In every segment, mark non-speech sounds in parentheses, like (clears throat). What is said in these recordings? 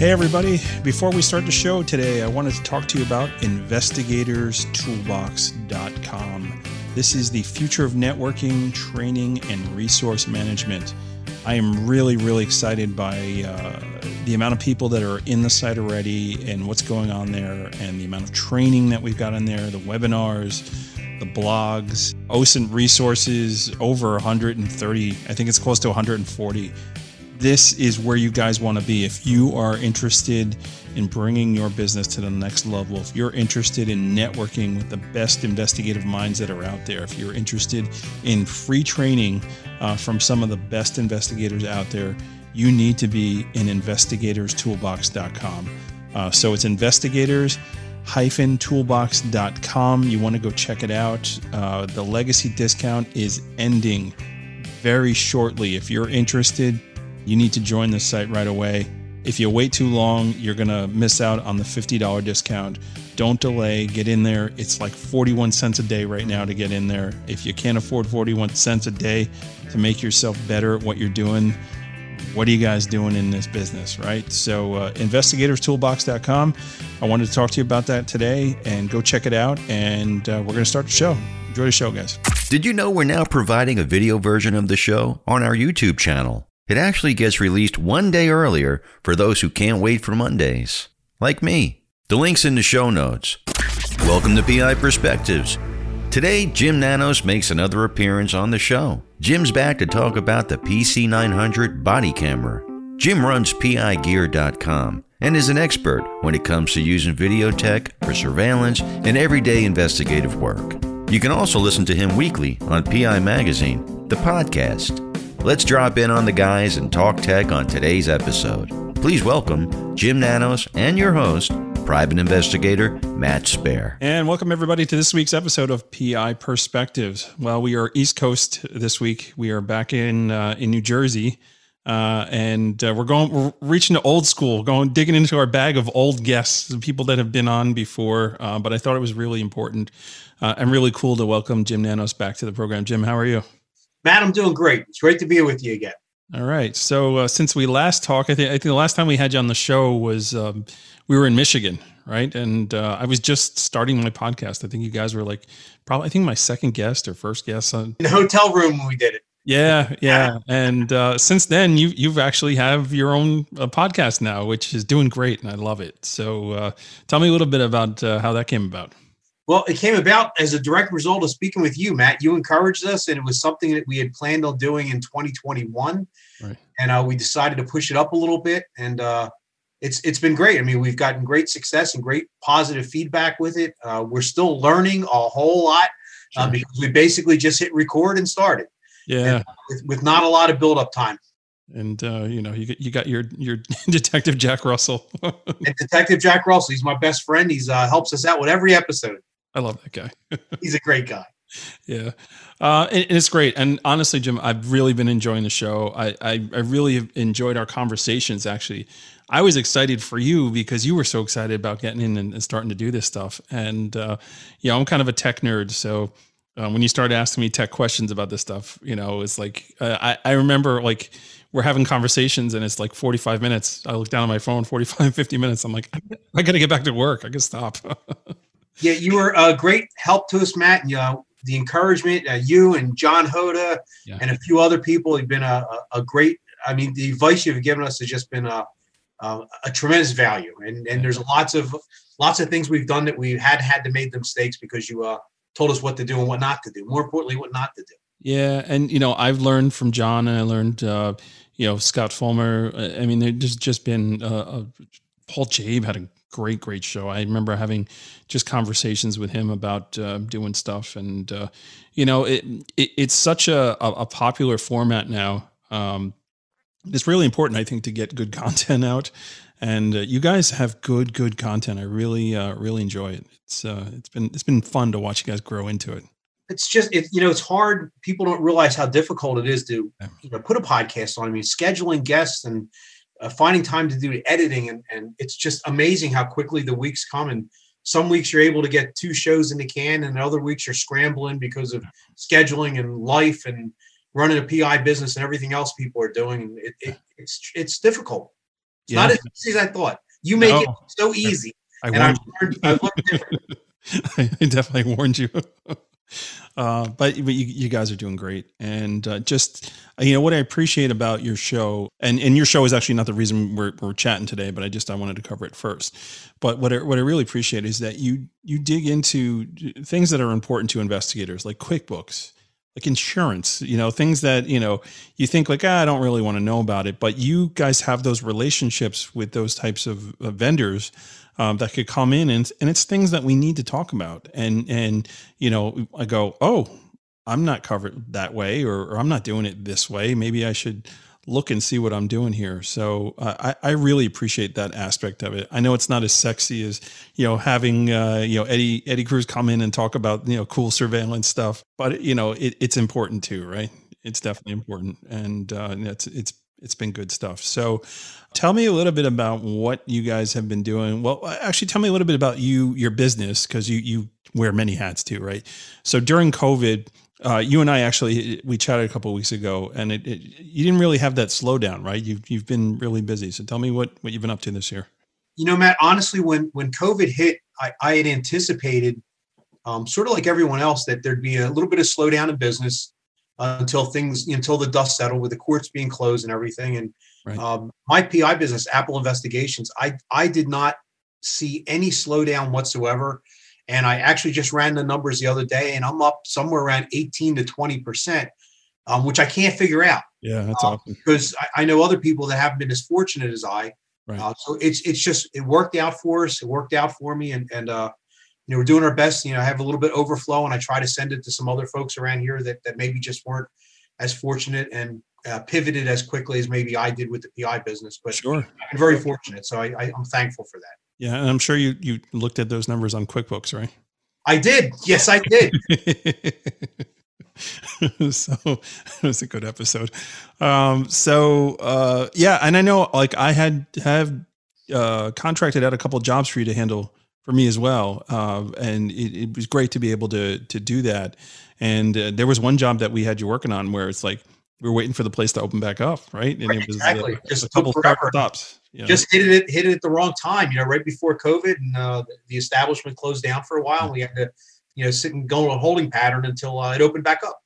Hey, everybody. Before we start the show today, I wanted to talk to you about investigatorstoolbox.com. This is the future of networking, training, and resource management. I am really, really excited by uh, the amount of people that are in the site already and what's going on there, and the amount of training that we've got in there, the webinars, the blogs, OSINT resources, over 130, I think it's close to 140 this is where you guys want to be. If you are interested in bringing your business to the next level, if you're interested in networking with the best investigative minds that are out there, if you're interested in free training uh, from some of the best investigators out there, you need to be in investigatorstoolbox.com. Uh, so it's investigators toolbox.com. You want to go check it out. Uh, the legacy discount is ending very shortly. If you're interested, you need to join the site right away. If you wait too long, you're going to miss out on the $50 discount. Don't delay, get in there. It's like 41 cents a day right now to get in there. If you can't afford 41 cents a day to make yourself better at what you're doing, what are you guys doing in this business, right? So, uh, investigatorstoolbox.com. I wanted to talk to you about that today and go check it out. And uh, we're going to start the show. Enjoy the show, guys. Did you know we're now providing a video version of the show on our YouTube channel? It actually gets released one day earlier for those who can't wait for Mondays, like me. The link's in the show notes. Welcome to PI Perspectives. Today, Jim Nanos makes another appearance on the show. Jim's back to talk about the PC900 body camera. Jim runs PIGear.com and is an expert when it comes to using video tech for surveillance and everyday investigative work. You can also listen to him weekly on PI Magazine, the podcast. Let's drop in on the guys and talk tech on today's episode. Please welcome Jim Nanos and your host, private investigator Matt Spare. And welcome everybody to this week's episode of PI Perspectives. Well, we are East Coast this week. We are back in uh, in New Jersey. Uh, and uh, we're going, we're reaching to old school, going digging into our bag of old guests, people that have been on before. Uh, but I thought it was really important uh, and really cool to welcome Jim Nanos back to the program. Jim, how are you? Matt, I'm doing great. It's great to be with you again. All right. So uh, since we last talked, I think I think the last time we had you on the show was um, we were in Michigan, right? And uh, I was just starting my podcast. I think you guys were like probably I think my second guest or first guest on in the hotel room when we did it. Yeah, yeah. (laughs) And uh, since then, you you've actually have your own uh, podcast now, which is doing great, and I love it. So, uh, tell me a little bit about uh, how that came about. Well, it came about as a direct result of speaking with you, Matt. You encouraged us, and it was something that we had planned on doing in 2021. Right. And uh, we decided to push it up a little bit, and uh, it's it's been great. I mean, we've gotten great success and great positive feedback with it. Uh, we're still learning a whole lot uh, sure. because we basically just hit record and started. Yeah, and, uh, with, with, not a lot of build up time. And uh, you know, you you got your your (laughs) detective Jack Russell. (laughs) and detective Jack Russell, he's my best friend. He's helps us out with every episode. I love that guy. (laughs) He's a great guy. Yeah, uh, and, and, it's great. And honestly, Jim, I've really been enjoying the show. I, I, I really enjoyed our conversations. Actually, I was excited for you because you were so excited about getting in and, and starting to do this stuff. And uh, yeah, I'm kind of a tech nerd, so um, when you started asking me tech questions about this stuff, you know, it's like uh, I, I remember like we're having conversations and it's like 45 minutes. I look down at my phone, 45, 50 minutes. I'm like, I got to get back to work. I can stop. (laughs) Yeah, you were a great help to us, Matt. And, you know, the encouragement, uh, you and John Hoda yeah. and a few other people have been a, a, great, I mean, the advice you've given us has just been a, a, a tremendous value. And, and there's lots of, lots of things we've done that we had had to make the mistakes because you uh, told us what to do and what not to do. More importantly, what not to do. Yeah. And, you know, I've learned from John and I learned, uh, you know, Scott Fulmer. I mean, there's just been, uh, Paul Jabe had a great, great show. I remember having just conversations with him about uh, doing stuff, and uh, you know, it, it, it's such a, a, popular format now. Um, it's really important, I think, to get good (laughs) content out, and uh, you guys have good, good content. I really, uh, really enjoy it. It's uh, it's been it's been fun to watch you guys grow into it. It's just it, you know it's hard. People don't realize how difficult it is to you know put a podcast on. I mean, scheduling guests and uh, finding time to do editing and, and it's just amazing how quickly the weeks come and some weeks you're able to get two shows in the can and other weeks you're scrambling because of scheduling and life and running a pi business and everything else people are doing it, it, it's it's difficult It's yeah. not as easy as I thought. You make no. it so easy. I, I and I've learned, I've learned different. (laughs) I definitely warned you. (laughs) Uh, but but you, you, guys are doing great, and uh, just uh, you know what I appreciate about your show, and and your show is actually not the reason we're, we're chatting today, but I just I wanted to cover it first. But what I, what I really appreciate is that you you dig into things that are important to investigators, like QuickBooks, like insurance, you know, things that you know you think like ah, I don't really want to know about it, but you guys have those relationships with those types of, of vendors um, that could come in and, and it's things that we need to talk about. And, and, you know, I go, Oh, I'm not covered that way, or, or I'm not doing it this way. Maybe I should look and see what I'm doing here. So uh, I, I really appreciate that aspect of it. I know it's not as sexy as you know having uh, you know Eddie Eddie Cruz come in and talk about you know cool surveillance stuff, but you know it, it's important too, right? It's definitely important, and uh, it's it's it's been good stuff. So tell me a little bit about what you guys have been doing. Well, actually tell me a little bit about you, your business, because you, you wear many hats too, right? So during COVID, uh, you and I actually, we chatted a couple weeks ago and it, it, you didn't really have that slowdown, right? You've, you've been really busy. So tell me what, what you've been up to this year. You know, Matt, honestly, when, when COVID hit, I, I had anticipated um, sort of like everyone else that there'd be a little bit of slowdown in business until things until the dust settled with the courts being closed and everything. And right. um, my PI business, Apple Investigations, I I did not see any slowdown whatsoever. And I actually just ran the numbers the other day, and I'm up somewhere around 18 to 20 percent, um, which I can't figure out. Yeah, that's um, awesome. Because I, I, know other people that haven't been as fortunate as I. Right. Uh, so it's it's just it worked out for us. It worked out for me, and and uh, you know, we're doing our best. You know, I have a little bit overflow, and I try to send it to some other folks around here that that maybe just weren't as fortunate and uh, pivoted as quickly as maybe I did with the PI business. But sure, I'm very fortunate, so I, I, I'm thankful for that. Yeah, and I'm sure you you looked at those numbers on QuickBooks, right? I did. Yes, I did. (laughs) so it was a good episode. Um, so uh, yeah, and I know like I had have uh, contracted out a couple jobs for you to handle for me as well. Uh, and it, it, was great to be able to to do that. And uh, there was one job that we had you working on where it's like we were waiting for the place to open back up, right? And right, it was exactly. Uh, just a couple of stops. You know? Just hit it hit it at the wrong time, you know, right before COVID, and uh, the establishment closed down for a while. And we had to, you know, sit and go on a holding pattern until uh, it opened back up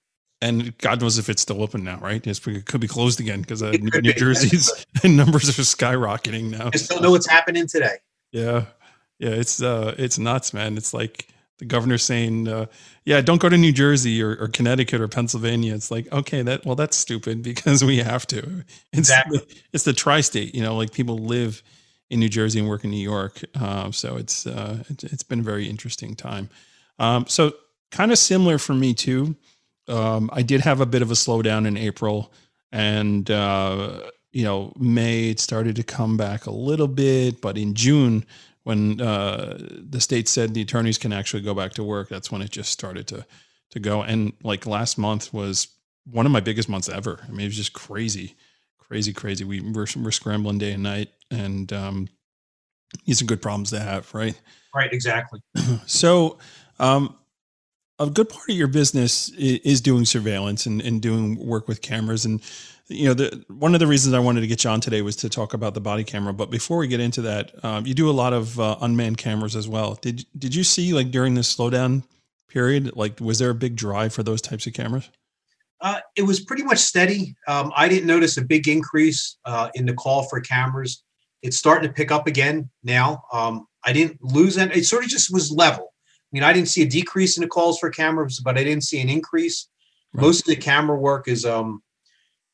and God knows if it's still open now, right? It's, it could be closed again because uh, New, New Jersey's (laughs) numbers are skyrocketing now. Just don't know what's happening today. Yeah, yeah, it's uh, it's nuts, man. It's like the governor saying, uh, "Yeah, don't go to New Jersey or, or, Connecticut or Pennsylvania." It's like, okay, that well, that's stupid (laughs) because we have to. It's exactly. the, (laughs) it's the tri-state, you know, like people live in New Jersey and work in New York, uh, so it's uh, it, it's been a very interesting time. Um, so kind of similar for me too. Um, I did have a bit of a slowdown in April, and uh, you know May it started to come back a little bit, but in June when uh, the state said the attorneys can actually go back to work, that's when it just started to to go. And like last month was one of my biggest months ever. I mean, it was just crazy, crazy, crazy. We were we're scrambling day and night, and um, these are good problems to have, right? Right, exactly. (clears throat) so, um, a good part of your business is doing surveillance and, and doing work with cameras and you know, the, one of the reasons I wanted to get you on today was to talk about the body camera. But before we get into that, um, you do a lot of uh, unmanned cameras as well. Did did you see like during this slowdown period, like was there a big drive for those types of cameras? Uh, it was pretty much steady. Um, I didn't notice a big increase uh, in the call for cameras. It's starting to pick up again now. Um, I didn't lose it. It sort of just was level. I mean, I didn't see a decrease in the calls for cameras, but I didn't see an increase. Right. Most of the camera work is um,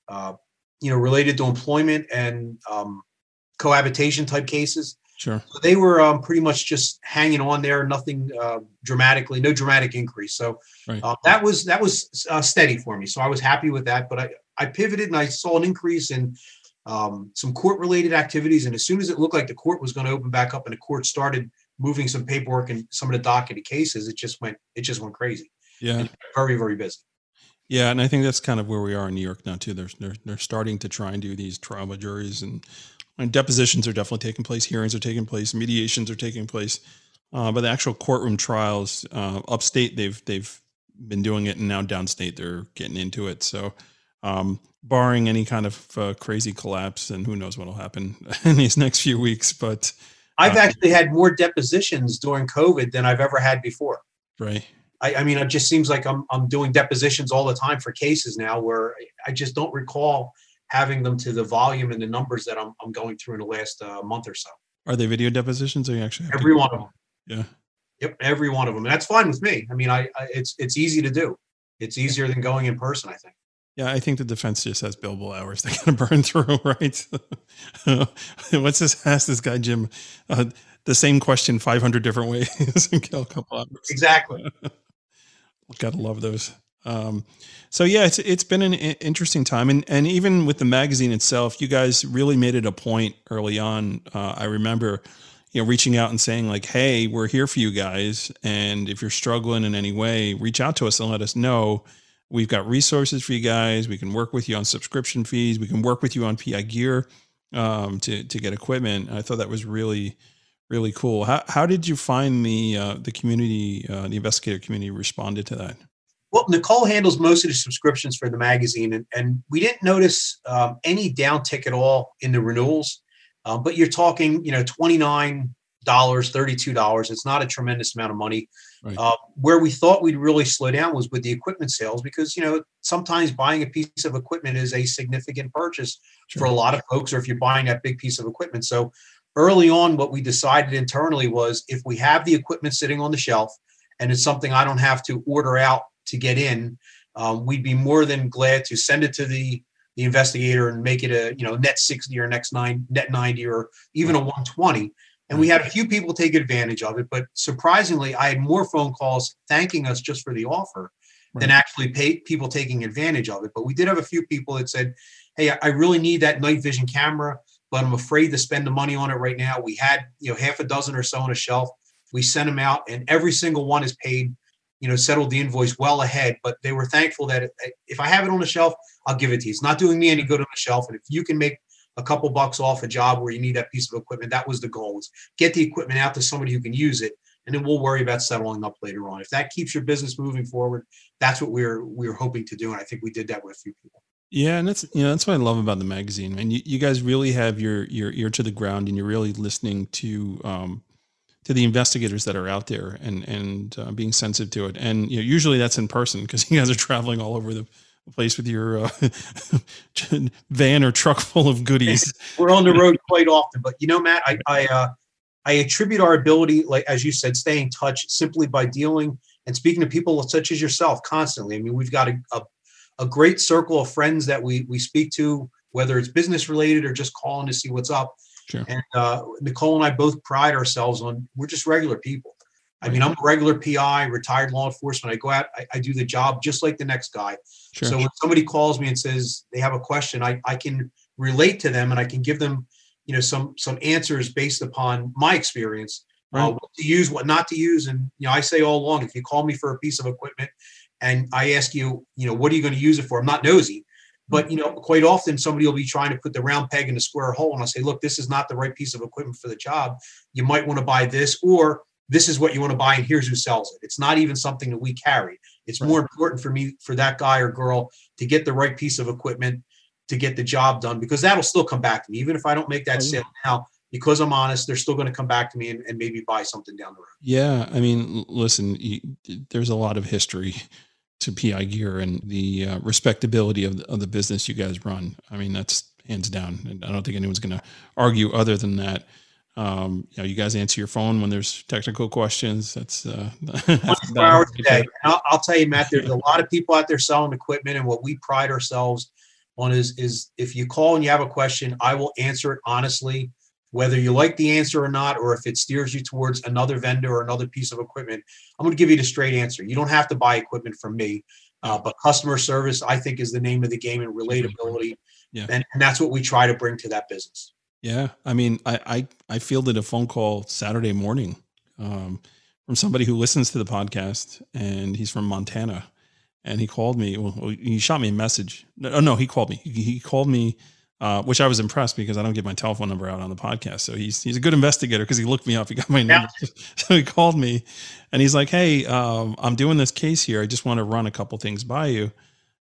uh, you know, related to employment and um, cohabitation type cases. Sure. So they were um, pretty much just hanging on there, nothing uh, dramatically, no dramatic increase. So right. uh, that was that was uh, steady for me. So I was happy with that. But I I pivoted and I saw an increase in um, some court related activities. And as soon as it looked like the court was going to open back up and the court started moving some paperwork and some of the docketed cases, it just went it just went crazy. Yeah. very very busy. Yeah, and I think that's kind of where we are in New York now too. They're they're, they're starting to try and do these trauma juries, and, and depositions are definitely taking place, hearings are taking place, mediations are taking place, uh, but the actual courtroom trials uh, upstate they've they've been doing it, and now downstate they're getting into it. So um, barring any kind of uh, crazy collapse, and who knows what will happen (laughs) in these next few weeks. But I've uh, actually had more depositions during COVID than I've ever had before. Right. I, I, mean, it just seems like I'm I'm doing depositions all the time for cases now, where I just don't recall having them to the volume and the numbers that I'm I'm going through in the last uh, month or so. Are they video depositions, or you actually every one of them? Yeah. Yep, every one of them, and that's fine with me. I mean, I, I it's it's easy to do. It's easier than going in person, I think. Yeah, I think the defense just has billable hours they got to burn through, right? (laughs) What's this? Ask this guy Jim uh, the same question 500 different ways and kill a couple hours. Exactly. (laughs) Gotta love those. Um, so yeah, it's it's been an interesting time, and and even with the magazine itself, you guys really made it a point early on. Uh, I remember, you know, reaching out and saying like, "Hey, we're here for you guys, and if you're struggling in any way, reach out to us and let us know." We've got resources for you guys. We can work with you on subscription fees. We can work with you on PI gear um, to to get equipment. I thought that was really really cool. How how did you find the uh, the community, uh, the investigator community, responded to that? Well, Nicole handles most of the subscriptions for the magazine, and, and we didn't notice um, any downtick at all in the renewals. Uh, but you're talking, you know, twenty nine dollars, thirty two dollars. It's not a tremendous amount of money. Right. Uh, where we thought we'd really slow down was with the equipment sales because you know sometimes buying a piece of equipment is a significant purchase sure. for a lot of folks, or if you're buying that big piece of equipment. So early on, what we decided internally was if we have the equipment sitting on the shelf and it's something I don't have to order out to get in, um, we'd be more than glad to send it to the the investigator and make it a you know net 60 or next nine net 90 or even a 120 and we had a few people take advantage of it but surprisingly i had more phone calls thanking us just for the offer right. than actually pay, people taking advantage of it but we did have a few people that said hey i really need that night vision camera but i'm afraid to spend the money on it right now we had you know half a dozen or so on a shelf we sent them out and every single one is paid you know, settled the invoice well ahead. But they were thankful that if I have it on the shelf, I'll give it to you. It's not doing me any good on the shelf. And if you can make a couple bucks off a job where you need that piece of equipment, that was the goal: was get the equipment out to somebody who can use it, and then we'll worry about settling up later on. If that keeps your business moving forward, that's what we're we're hoping to do, and I think we did that with a few people. Yeah, and that's you know that's what I love about the magazine, man. You, you guys really have your your ear to the ground, and you're really listening to um, to the investigators that are out there and and uh, being sensitive to it. And you know, usually that's in person because (laughs) you guys are traveling all over the place with your uh, (laughs) van or truck full of goodies. (laughs) We're on the road quite often, but you know, Matt, I I, uh, I attribute our ability, like as you said, stay in touch simply by dealing and speaking to people such as yourself constantly. I mean, we've got a, a, a great circle of friends that we we speak to, whether it's business related or just calling to see what's up. Sure. And uh, Nicole and I both pride ourselves on we're just regular people. I mean, I'm a regular PI, retired law enforcement. I go out, I, I do the job just like the next guy. Sure. So when somebody calls me and says they have a question, I, I can relate to them and I can give them, you know, some some answers based upon my experience, uh, right. uh, what to use, what not to use. And you know, I say all along, if you call me for a piece of equipment and I ask you, you know, what are you going to use it for? I'm not nosy. But you know, quite often somebody will be trying to put the round peg in the square hole, and I'll say, "Look, this is not the right piece of equipment for the job. You might want to buy this, or this is what you want to buy, and here's who sells it." It's not even something that we carry. It's right. more important for me, for that guy or girl, to get the right piece of equipment to get the job done, because that'll still come back to me, even if I don't make that oh, sale now. Because I'm honest, they're still going to come back to me and, and maybe buy something down the road. Yeah, I mean, listen, you, there's a lot of history to PI Gear and the uh, respectability of the, of the business you guys run. I mean, that's hands down. And I don't think anyone's going to argue other than that. Um, you know, you guys answer your phone when there's technical questions. That's, uh, (laughs) that's hours a day. I'll, I'll, tell you, Matt, there's a lot of people out there selling equipment, and what we pride ourselves on is is if you call and you have a question, I will answer it honestly whether you like the answer or not, or if it steers you towards another vendor or another piece of equipment, I'm going to give you the straight answer. You don't have to buy equipment from me, uh, but customer service, I think, is the name of the game and relatability. Yeah. And, and that's what we try to bring to that business. Yeah. I mean, I, I, I fielded a phone call Saturday morning um, from somebody who listens to the podcast and he's from Montana. And he called me. Well, he shot me a message. No, no, he called me. He, called me uh, which I was impressed because I don't get my telephone number out on the podcast. So he's he's a good investigator because he looked me up. He got my number. Yeah. (laughs) So he called me and he's like, Hey, um, I'm doing this case here. I just want to run a couple things by you.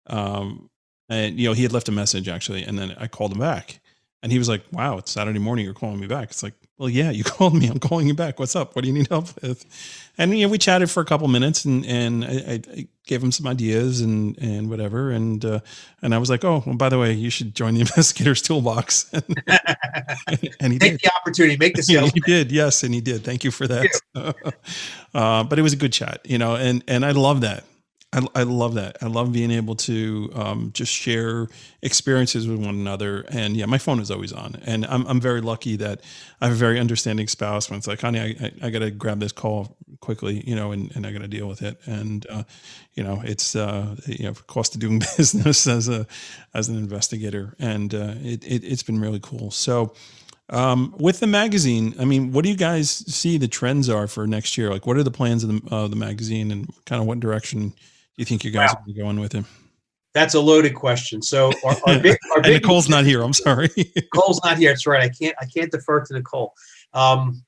Um, And you know, he had left a message actually, and then I called him back, and he was like, "Wow, it's Saturday morning. You're calling me back." It's like, well, yeah, you (laughs) called me. I'm calling you back. What's up? What do you need help with? And you know, we chatted for a couple minutes, and and I, I gave him some ideas and and whatever, and uh, and I was like, oh, well, by the way, you should join the (laughs) investigators toolbox. (laughs) and, and he take did. the opportunity, make the sales. he did, yes, and he did. Thank you for that. uh, but it was a good chat, you know, and and I love that. I, I love that. I love being able to um, just share experiences with one another. And yeah, my phone is always on. And I'm, I'm very lucky that I have a very understanding spouse when it's like, honey, I, I, I got to grab this call quickly, you know, and, and I got to deal with it. And, uh, you know, it's, uh, you know, cost of doing (laughs) business as a, as an investigator. And uh, it, it, it's been really cool. So, um, with the magazine, I mean, what do you guys see the trends are for next year? Like, what are the plans of the, uh, the magazine and kind of what direction you think you guys wow. are going with him? That's a loaded question. So our, our (laughs) big, our big Nicole's not here. I'm sorry. (laughs) Nicole's not here. That's right. I can't I can't defer to Nicole. Um,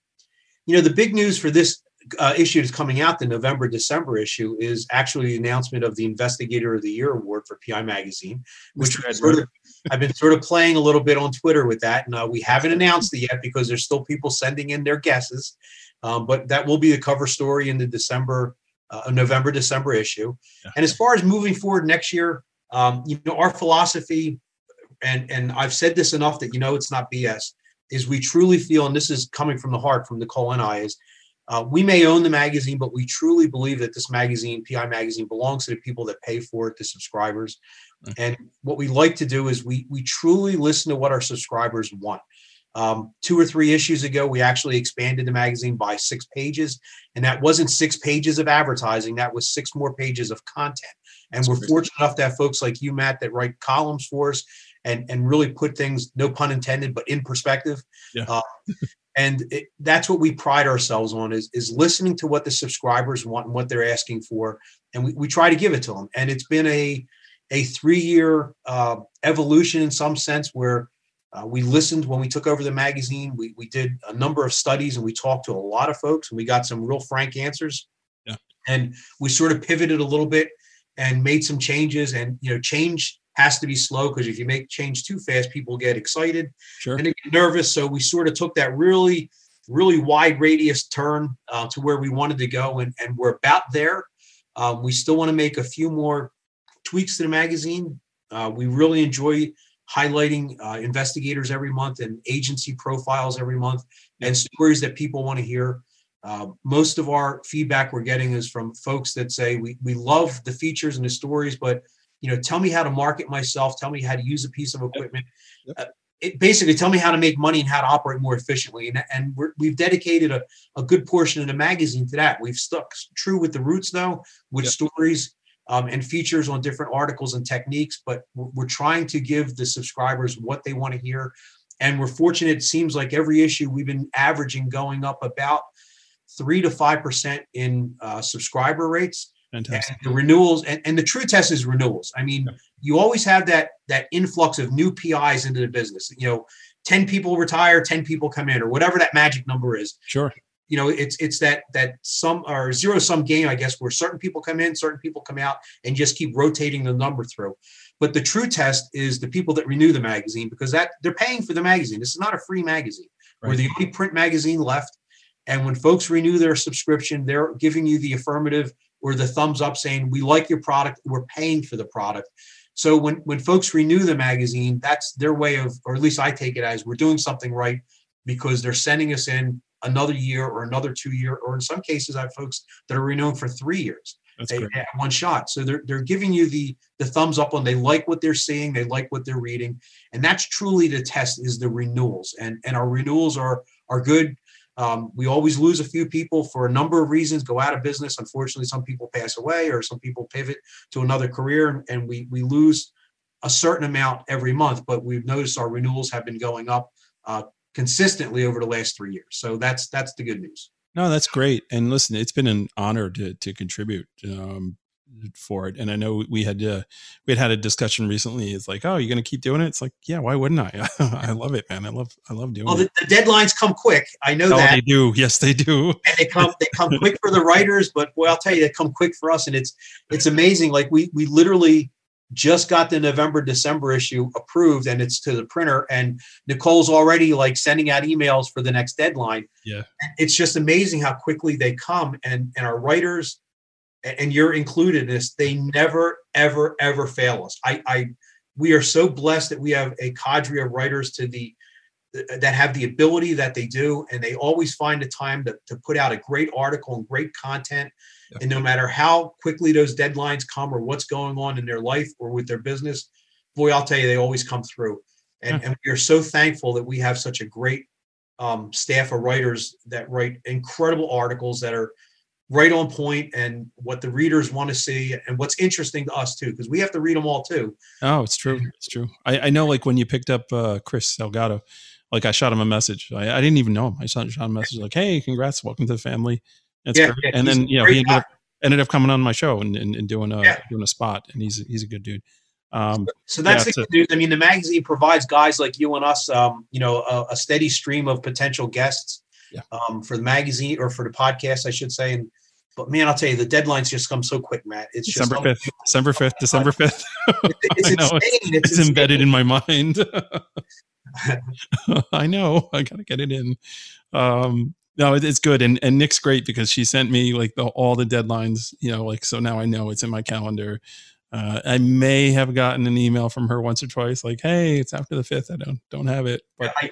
you know, the big news for this uh, issue that's coming out, the November December issue, is actually the announcement of the Investigator of the Year award for PI Magazine, which sort of, I've been sort of playing a little bit on Twitter with that. and uh, we haven't announced it yet because there's still people sending in their guesses. Um, but that will be the cover story in the December uh, November December issue. Yeah. And as far as moving forward next year, um, you know, our philosophy, and and I've said this enough that you know it's not BS, is we truly feel, and this is coming from the heart from Nicole and I, is uh, we may own the magazine, but we truly believe that this magazine, PI magazine, belongs to the people that pay for it, the subscribers. Mm-hmm. And what we like to do is we we truly listen to what our subscribers want. Um, two or three issues ago, we actually expanded the magazine by six pages, and that wasn't six pages of advertising. That was six more pages of content. And That's we're crazy. fortunate enough to have folks like you, Matt, that write columns for us and and really put things, no pun intended, but in perspective. Yeah. Uh, and it, that's what we pride ourselves on is is listening to what the subscribers want and what they're asking for, and we, we try to give it to them. And it's been a a three year uh, evolution in some sense where uh, we listened when we took over the magazine. We, we did a number of studies and we talked to a lot of folks and we got some real frank answers. Yeah. And we sort of pivoted a little bit and made some changes. And, you know, change has to be slow because if you make change too fast, people get excited sure. and they get nervous. So we sort of took that really, really wide radius turn uh, to where we wanted to go. And, and we're about there. Um, we still want to make a few more tweaks to the magazine. Uh, we really enjoy highlighting uh, investigators every month and agency profiles every month and stories that people want to hear. Uh, most of our feedback we're getting is from folks that say we, we love the features and the stories, but you know, tell me how to market myself, tell me how to use a piece of equipment. Yep. Yep. Uh, it basically tell me how to make money and how to operate more efficiently. And, and we have dedicated a, a good portion of the magazine to that. We've stuck true with the roots though, with yep. stories um, and features on different articles and techniques, but we're trying to give the subscribers what they want to hear. And we're fortunate, it seems like every issue we've been averaging going up about three to 5% in uh, subscriber rates. Fantastic. And the renewals and, and the true test is renewals. I mean, you always have that that influx of new PIs into the business. You know, 10 people retire, 10 people come in, or whatever that magic number is. Sure you know it's it's that that some or zero sum game i guess where certain people come in certain people come out and just keep rotating the number through. But the true test is the people that renew the magazine because that they're paying for the magazine. This is not a free magazine. Right. we're the only print magazine left. And when folks renew their subscription they're giving you the affirmative or the thumbs up saying we like your product. We're paying for the product. So when when folks renew the magazine that's their way of or at least i take it as we're doing something right because they're sending us in another year or another two year, or in some cases, I have folks that are renewing for three years. That's they, at one shot. So they're they're giving you the the thumbs up on they like what they're seeing, they like what they're reading, and that's truly the test is the renewals. And and our renewals are are good. Um, we always lose a few people for a number of reasons, go out of business. Unfortunately, some people pass away or some people pivot to another career, and we we lose a certain amount every month. But we've noticed our renewals have been going up uh, consistently over the last three years. So that's that's the good news. No, that's great. And listen, it's been an honor to to contribute um, for it. And I know we had uh, we had had a discussion recently. It's like, oh, you're going to keep doing it? It's like, yeah, why wouldn't I? (laughs) I love it, man. I love I love doing it. well, the, the, deadlines come quick. I know oh, that they do. Yes, they do. And they come they come quick for the writers, but boy, I'll tell you, they come quick for us. And it's it's amazing. Like we we literally just got the November December issue approved and it's to the printer and Nicole's already like sending out emails for the next deadline. Yeah. It's just amazing how quickly they come and and our writers and you're included in this they never ever ever fail us. I I we are so blessed that we have a cadre of writers to the that have the ability that they do and they always find the time to, to put out a great article and great content and no matter how quickly those deadlines come or what's going on in their life or with their business, boy, I'll tell you, they always come through. And, and we are so thankful that we have such a great um, staff of writers that write incredible articles that are right on point and what the readers want to see and what's interesting to us too because we have to read them all too. Oh it's true. It's true. I, I know like when you picked up uh, chris salgado like i shot him a message. I, I, didn't even know him. I shot, shot him a message like hey congrats. Welcome to the family that's yeah, yeah, and then you know he ended up, ended up, coming on my show and, and, and doing a yeah. doing a spot, and he's he's a good dude. Um, so that's the good news. I mean, the magazine provides guys like you and us, um, you know, a, a, steady stream of potential guests um, for the magazine or for the podcast, I should say. And but man, I'll tell you, the deadlines just come so quick, Matt. It's December fifth, December fifth, December (laughs) fifth. it's, it's, it's, it's embedded in my mind. (laughs) (laughs) I know. I gotta get it in. Um, no, it's good, and and Nick's great because she sent me like the, all the deadlines. You know, like so now I know it's in my calendar. Uh, I may have gotten an email from her once or twice, like, "Hey, it's after the fifth. I don't don't have it." But I,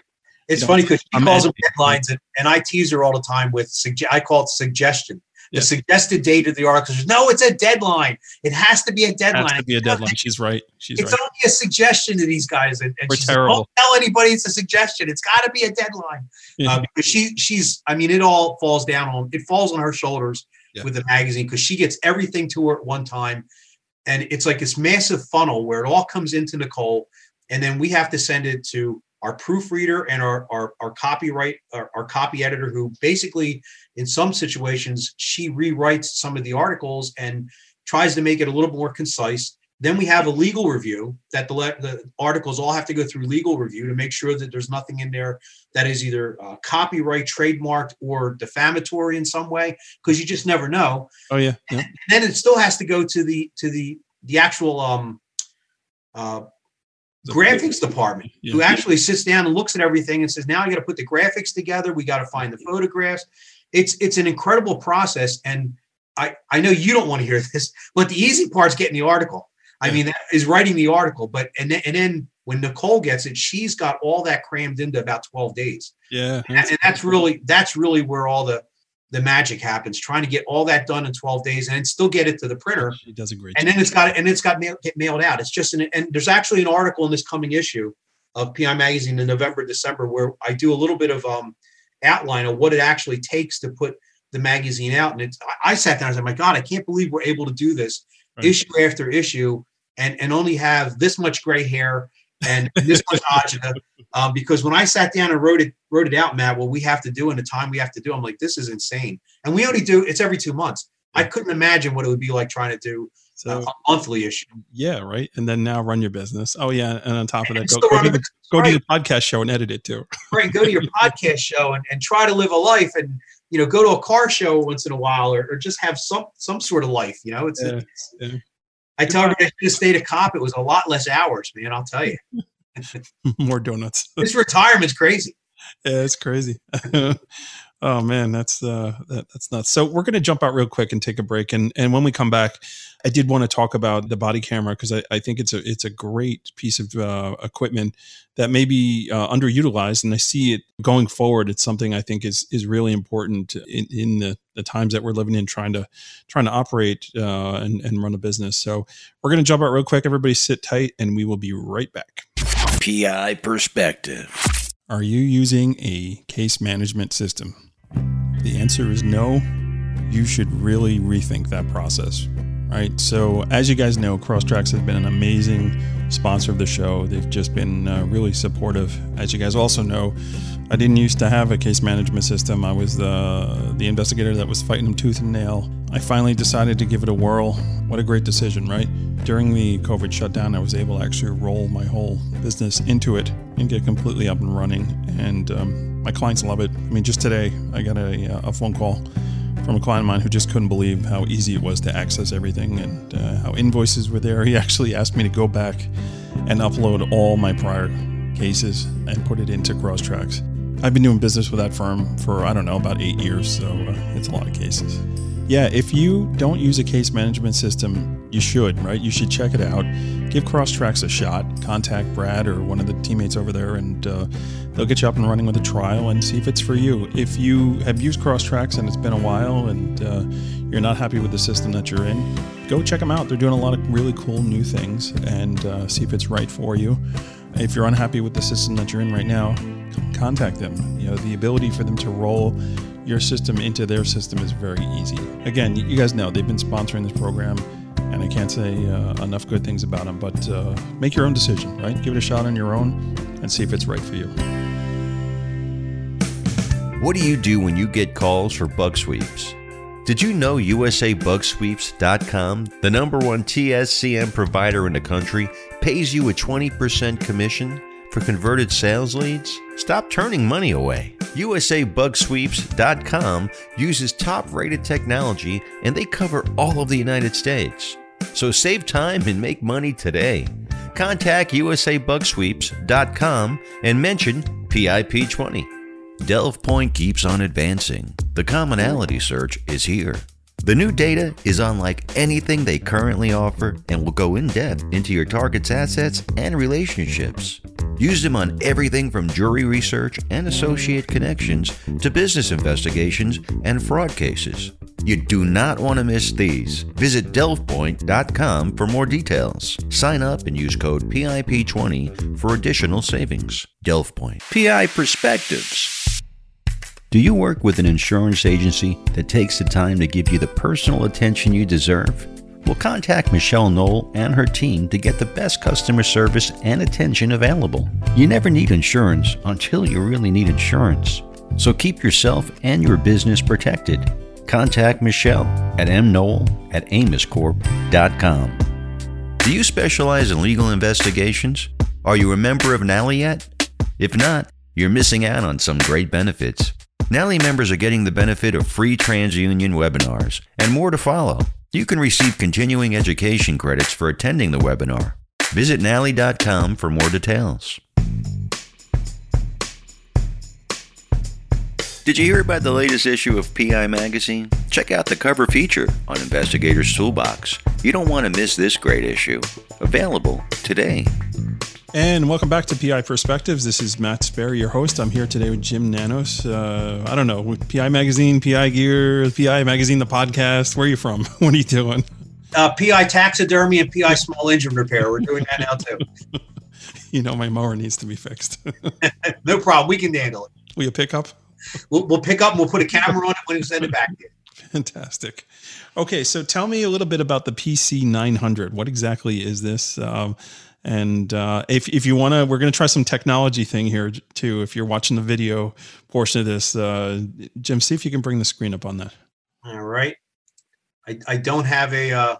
it's funny because she I'm calls them deadlines, and, and I tease her all the time with suge- I call it suggestion the suggested date of the article. Says, no, it's a deadline. It has to be a deadline. It has to be a deadline. She's right. She's it's right. only a suggestion to these guys, and, and We're terrible. Don't tell anybody it's a suggestion. It's got to be a deadline yeah. uh, (laughs) because she she's. I mean, it all falls down on it falls on her shoulders yeah. with the magazine because she gets everything to her at one time, and it's like this massive funnel where it all comes into Nicole, and then we have to send it to our proofreader and our our, our copyright our, our, copy editor who basically in some situations she rewrites some of the articles and tries to make it a little more concise then we have a legal review that the, the articles all have to go through legal review to make sure that there's nothing in there that is either uh, copyright trademarked or defamatory in some way because you just never know oh yeah, yeah. then it still has to go to the to the the actual um uh the graphics department yeah. who actually sits down and looks at everything and says, now I got to put the graphics together. We got to find the photographs. It's it's an incredible process. And I, I know you don't want to hear (laughs) this, but the easy part is getting the article. I mean, that is writing the article. But and then, and then when Nicole gets it, she's got all that crammed into about 12 days. Yeah. And, and that's really that's really where all the the magic happens trying to get all that done in 12 days and still get it to the printer she does a great and job. then it's got and it's got mail, get mailed out it's just an and there's actually an article in this coming issue of pi magazine in november december where i do a little bit of um outline of what it actually takes to put the magazine out and it's i sat down and said my god i can't believe we're able to do this right. issue after issue and and only have this much gray hair and this much (laughs) agita um, because when I sat down and wrote it wrote it out, Matt, what we have to do in the time we have to do, I'm like, this is insane. And we only do it's every two months. I couldn't imagine what it would be like trying to do so, a monthly issue. Yeah, right. And then now run your business. Oh yeah, and on top of that, go, go, to, the, go right. to the podcast show and edit it too. right, go to your (laughs) podcast show and, and try to live a life and you know go to a car show once in a while or, or just have some some sort of life. You know, it's, yeah, it's yeah. I tell her I should have stayed a cop. It was a lot less hours, man. I'll tell you. (laughs) (laughs) More donuts. this retirement's crazy. Yeah, it's crazy. Oh man, that's uh, that, that's nuts. So we're gonna jump out real quick and take a break, and and when we come back, I did want to talk about the body camera because I, I think it's a it's a great piece of uh, equipment that may be uh, underutilized, and I see it going forward. It's something I think is is really important in, in the, the times that we're living in, trying to trying to operate uh, and and run a business. So we're gonna jump out real quick. Everybody, sit tight, and we will be right back. PI perspective. Are you using a case management system? The answer is no. You should really rethink that process. Right. So, as you guys know, CROSStrax has been an amazing sponsor of the show. They've just been uh, really supportive. As you guys also know, I didn't used to have a case management system. I was the the investigator that was fighting them tooth and nail. I finally decided to give it a whirl. What a great decision, right? During the COVID shutdown, I was able to actually roll my whole business into it and get completely up and running. And um, my clients love it. I mean, just today, I got a, a phone call from a client of mine who just couldn't believe how easy it was to access everything and uh, how invoices were there. He actually asked me to go back and upload all my prior cases and put it into CROSStrax. I've been doing business with that firm for, I don't know, about eight years, so uh, it's a lot of cases. Yeah, if you don't use a case management system, you should, right? You should check it out. Give CROSStrax a shot. Contact Brad or one of the teammates over there, and uh, they'll get you up and running with a trial and see if it's for you. If you have used CROSStrax and it's been a while and uh, you're not happy with the system that you're in, go check them out. They're doing a lot of really cool new things and uh, see if it's right for you. If you're unhappy with the system that you're in right now, contact them. You know, the ability for them to roll your system into their system is very easy. Again, you guys know they've been sponsoring this program, and I can't say uh, enough good things about them. But uh, make your own decision, right? Give it a shot on your own and see if it's right for you. What do you do when you get calls for bug sweeps? Did you know USABugSweeps.com, the number one TSCM provider in the country, pays you a 20% commission for converted sales leads? Stop turning money away. USABugSweeps.com uses top rated technology and they cover all of the United States. So save time and make money today. Contact USABugSweeps.com and mention PIP20. Delve Point keeps on advancing. The commonality search is here. The new data is unlike anything they currently offer and will go in depth into your target's assets and relationships. Use them on everything from jury research and associate connections to business investigations and fraud cases. You do not want to miss these. Visit delvepoint.com for more details. Sign up and use code PIP20 for additional savings. DelvePoint. PI Perspectives. Do you work with an insurance agency that takes the time to give you the personal attention you deserve? Well, contact Michelle Knoll and her team to get the best customer service and attention available. You never need insurance until you really need insurance. So keep yourself and your business protected. Contact Michelle at mknoll at amoscorp.com. Do you specialize in legal investigations? Are you a member of NALI yet? If not, you're missing out on some great benefits. NALI members are getting the benefit of free TransUnion webinars and more to follow. You can receive continuing education credits for attending the webinar. Visit nali.com for more details. Did you hear about the latest issue of PI Magazine? Check out the cover feature on Investigators Toolbox. You don't want to miss this great issue. Available today. And welcome back to PI Perspectives. This is Matt Sperry, your host. I'm here today with Jim Nanos. Uh, I don't know, PI Magazine, PI Gear, PI Magazine, the podcast. Where are you from? (laughs) what are you doing? Uh, PI Taxidermy and PI Small Engine Repair. We're doing that now too. (laughs) you know, my mower needs to be fixed. (laughs) no problem. We can handle it. Will you pick up? We'll, we'll pick up and we'll put a camera on it when we send it back to you. Fantastic. Okay, so tell me a little bit about the PC 900. What exactly is this? Um, and uh, if, if you want to, we're going to try some technology thing here too. If you're watching the video portion of this, uh, Jim, see if you can bring the screen up on that. All right. I, I don't have a uh,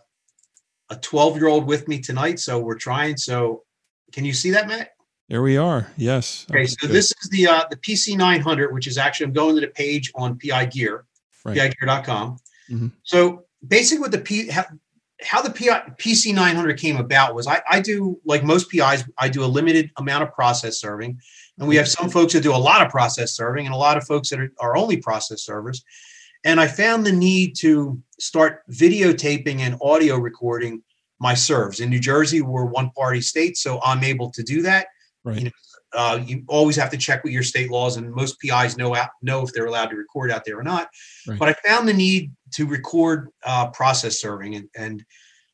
a 12 year old with me tonight, so we're trying. So can you see that, Matt? There we are. Yes. Okay, so good. this is the uh, the PC 900, which is actually I'm going to the page on PI Gear, right. PIGear.com. Mm-hmm. So basically, what the P how the PI, PC 900 came about was I, I do like most PIs, I do a limited amount of process serving, and we have some folks that do a lot of process serving, and a lot of folks that are, are only process servers. And I found the need to start videotaping and audio recording my serves. In New Jersey, we're one party state, so I'm able to do that. Right. You, know, uh, you always have to check with your state laws, and most PIs know out, know if they're allowed to record out there or not. Right. But I found the need to record uh, process serving, and, and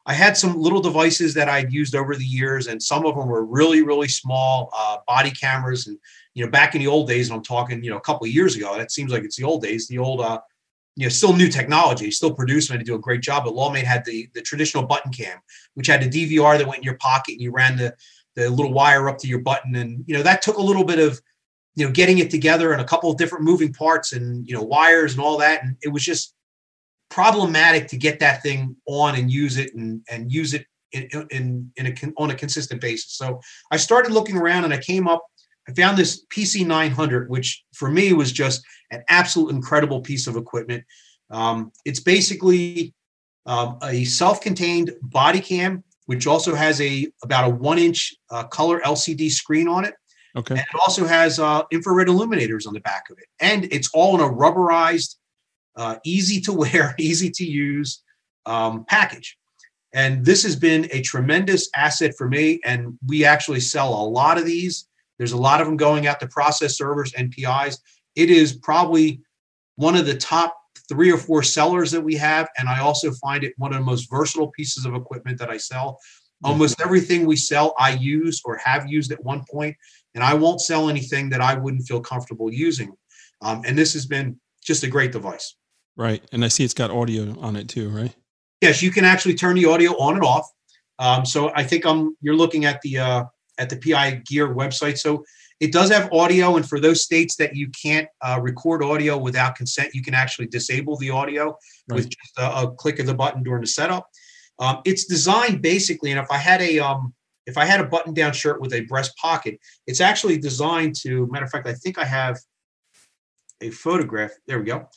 I had some little devices that I'd used over the years, and some of them were really, really small uh, body cameras. And you know, back in the old days, and I'm talking, you know, a couple of years ago. That seems like it's the old days. The old, uh, you know, still new technology, still producing to do a great job. But Lawmate had the the traditional button cam, which had a DVR that went in your pocket, and you ran the the little wire up to your button, and you know that took a little bit of you know getting it together and a couple of different moving parts and you know wires and all that, and it was just problematic to get that thing on and use it and, and use it in, in, in a, on a consistent basis. So I started looking around and I came up, I found this PC 900, which for me was just an absolute incredible piece of equipment. Um, it's basically um, a self-contained body cam, which also has a about a one-inch uh, color LCD screen on it. Okay. And it also has uh, infrared illuminators on the back of it, and it's all in a rubberized, uh, easy to (laughs) wear, easy to use um, package. And this has been a tremendous asset for me. And we actually sell a lot of these. There's a lot of them going out to process servers, NPIs. It is probably one of the top three or four sellers that we have. And I also find it one of the most versatile pieces of equipment that I sell. Almost everything we sell, I use or have used at one point, and I won't sell anything that I wouldn't feel comfortable using. Um, and this has been just a great device. Right. And I see it's got audio on it too, right? Yes, you can actually turn the audio on and off. Um, so I think I'm you're looking at the uh, at the PI Gear website. So it does have audio, and for those states that you can't uh, record audio without consent, you can actually disable the audio right. with just a, a, click of the button during the setup. Um, it's designed basically, and if I had a um, if I had a button-down shirt with a breast pocket, it's actually designed to. Matter of fact, I think I have a photograph. There we go.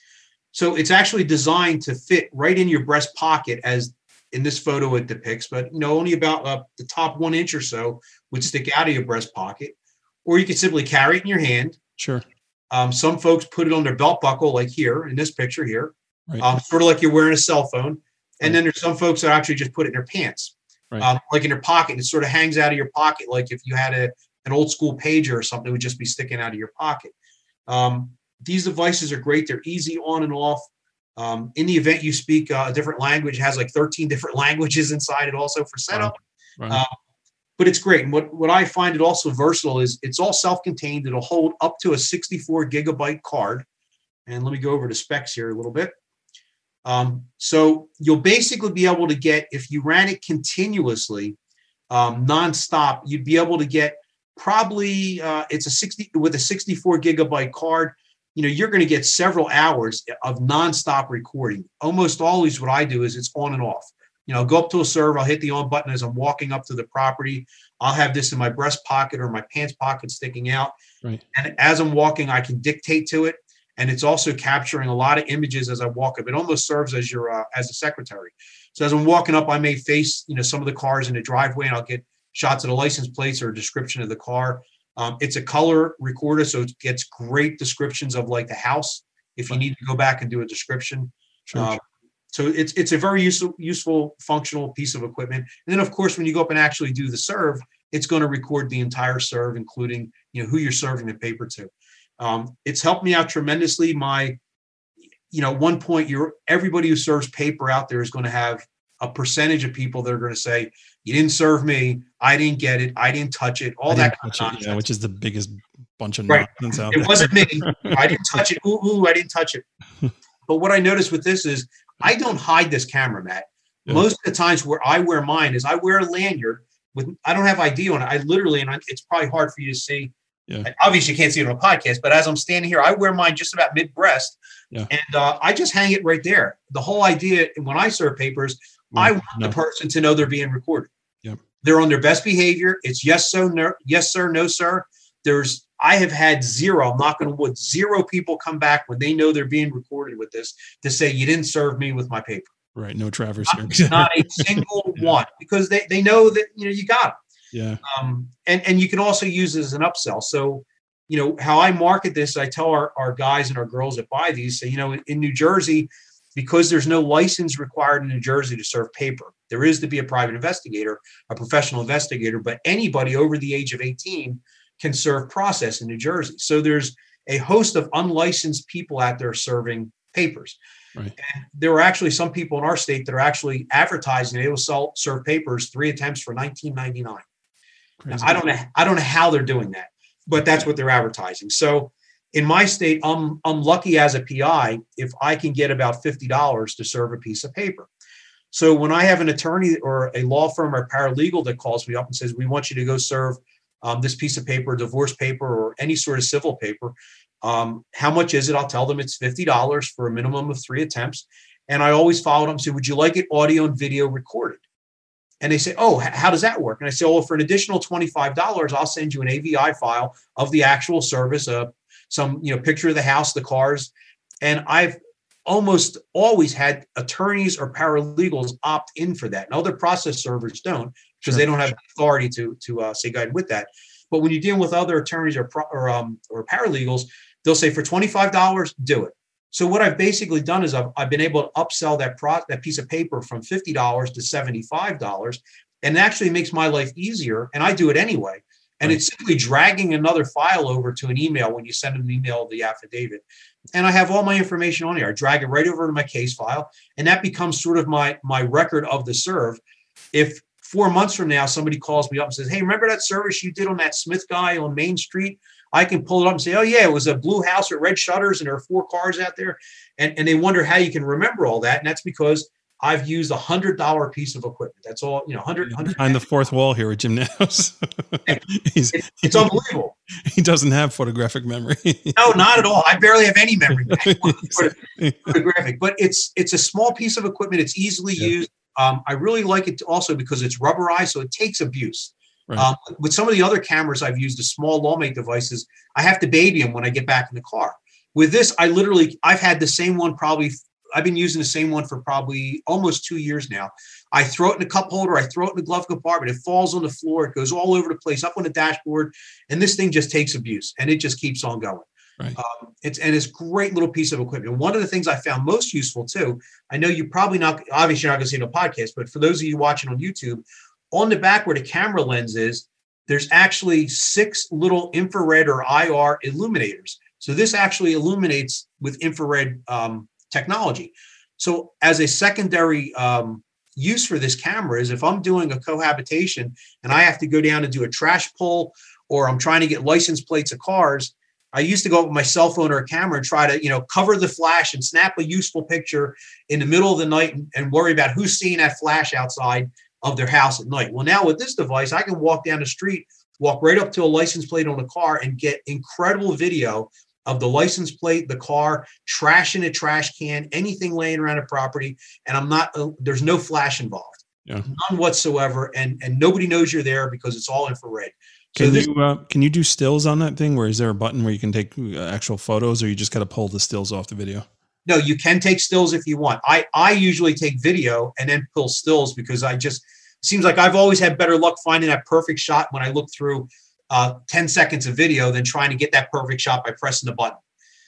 So it's actually designed to fit right in your breast pocket as in this photo it depicts, but you know only about uh, the top one inch or so would stick out of your breast pocket, or you could simply carry it in your hand. Sure. Um, some folks put it on their belt buckle, like here in this picture here, right. um, sort of like you're wearing a cell phone. And right. then there's some folks that actually just put it in their pants, right. um, like in their pocket. and It sort of hangs out of your pocket, like if you had a an old school pager or something, it would just be sticking out of your pocket. Um, these devices are great. They're easy on and off. Um, in the event you speak uh, a different language, has like 13 different (laughs) languages inside it also for setup. Right. Right. Uh, but it's great. And what, what I find it also versatile is it's all self-contained. It'll hold up to a 64 gigabyte card. And let me go over to specs here a little bit. Um, so you'll basically be able to get, if you ran it continuously, um, nonstop, you'd be able to get probably uh, it's a 60 with a 64 gigabyte card you know you're going to get several hours of nonstop recording. Almost always what i do is it's on and off. You know I'll go up to a server i'll hit the on button as i'm walking up to the property. I'll have this in my breast pocket or my pants pocket sticking out. Right. and as i'm walking i can dictate to it and it's also capturing a lot of images as i walk up. It almost serves as your uh, as a secretary. So as i'm walking up i may face you know some of the cars in the driveway and i'll get shots of the license plates or a description of the car um, it's a color recorder, so it gets great descriptions of like the house if you need to go back and do a description. Sure. Um, so it's it's a very useful, useful, functional piece of equipment. And then, of course, when you go up and actually do the serve, it's going to record the entire serve, including you know who you're serving the paper to. Um, it's helped me out tremendously. My, you know, one point, you're everybody who serves paper out there is going to have a percentage of people that are going to say, "You didn't serve me. I didn't get it. I didn't touch it." All that kind of nonsense. It, yeah, which is the biggest bunch of right. nonsense out it there. Wasn't me. (laughs) I didn't touch it. Ooh, ooh, I didn't touch it. but what I noticed with this is, I don't hide this camera, Matt. Yeah. Most of the times where I wear mine is I wear a lanyard with I don't have ID on it. I literally, and I, it's probably hard for you to see. Yeah. Obviously, you can't see it on a podcast, but as I'm standing here, I wear mine just about mid breast, yeah. and uh, I just hang it right there. The whole idea when I serve papers, I want no. the person to know they're being recorded. Yep. They're on their best behavior. It's yes, so, no, yes, sir, no, sir. There's I have had zero, I'm not going to wood, zero people come back when they know they're being recorded with this to say you didn't serve me with my paper. Right. No Travers not, here. not a (laughs) single one because they, they know that you know you got them. Yeah. Um, and, and you can also use it as an upsell. So, you know, how I market this, I tell our, our guys and our girls that buy these, say, you know, in, in New Jersey, because there's no license required in New Jersey to serve paper. There is to be a private investigator, a professional investigator, but anybody over the age of 18 can serve process in New Jersey. So there's a host of unlicensed people out there serving papers. Right. And there are actually some people in our state that are actually advertising they will sell serve papers three attempts for 19.99. I don't know. I don't know how they're doing that, but that's what they're advertising. So in my state, I'm I'm lucky as a PI if I can get about fifty dollars to serve a piece of paper. So when I have an attorney or a law firm or paralegal that calls me up and says, "We want you to go serve um, this piece of paper, divorce paper, or any sort of civil paper," um, how much is it? I'll tell them it's fifty dollars for a minimum of three attempts, and I always follow them say, "Would you like it audio and video recorded?" And they say, "Oh, how does that work?" And I say, "Oh, for an additional twenty-five dollars, I'll send you an AVI file of the actual service, a some you know picture of the house, the cars, and I've almost always had attorneys or paralegals opt in for that. And other process servers don't because sure. they don't have authority to to uh, say guide with that. But when you're dealing with other attorneys or or, um, or paralegals, they'll say for twenty five dollars, do it. So what I've basically done is I've, I've been able to upsell that pro, that piece of paper from fifty dollars to seventy five dollars, and it actually makes my life easier. And I do it anyway. And it's simply dragging another file over to an email when you send an email of the affidavit. And I have all my information on there. I drag it right over to my case file, and that becomes sort of my my record of the serve. If four months from now somebody calls me up and says, "Hey, remember that service you did on that Smith guy on Main Street?" I can pull it up and say, "Oh yeah, it was a blue house with red shutters, and there are four cars out there," and and they wonder how you can remember all that, and that's because I've used a hundred dollar piece of equipment. That's all, you know, hundred hundred behind the fourth wall here at Jim Nails. it's, (laughs) it's unbelievable. He doesn't have photographic memory. no, not at all. I barely have any memory (laughs) (laughs) photographic, but it's it's a small piece of equipment. It's easily yeah. used. Um, I really like it also because it's rubberized, so it takes abuse. Right. Um, with some of the other cameras I've used, the small lawmate devices, I have to baby them when I get back in the car. With this, I literally I've had the same one probably I've been using the same one for probably almost two years now. I throw it in a cup holder, I throw it in the glove compartment, it falls on the floor, it goes all over the place, up on the dashboard, and this thing just takes abuse and it just keeps on going. Right. Um, it's and it's great little piece of equipment. One of the things I found most useful too. I know you probably not obviously you're not going to see no podcast, but for those of you watching on YouTube, on the back where the camera lens is, there's actually six little infrared or IR illuminators. So this actually illuminates with infrared um, technology. So as a secondary um, use for this camera is if I'm doing a cohabitation and I have to go down and do a trash pull or I'm trying to get license plates of cars, I used to go with my cell phone or a camera and try to, you know, cover the flash and snap a useful picture in the middle of the night and, and worry about who's seeing that flash outside of their house at night. Well, now with this device, I can walk down the street, walk right up to a license plate on a car and get incredible video of the license plate, the car, trash in a trash can, anything laying around a property, and I'm not. Uh, there's no flash involved, yeah. none whatsoever, and and nobody knows you're there because it's all infrared. So can this, you uh, can you do stills on that thing? Where is there a button where you can take uh, actual photos, or you just got to pull the stills off the video? No, you can take stills if you want. I I usually take video and then pull stills because I just seems like I've always had better luck finding that perfect shot when I look through uh, 10 seconds of video than trying to get that perfect shot by pressing the button.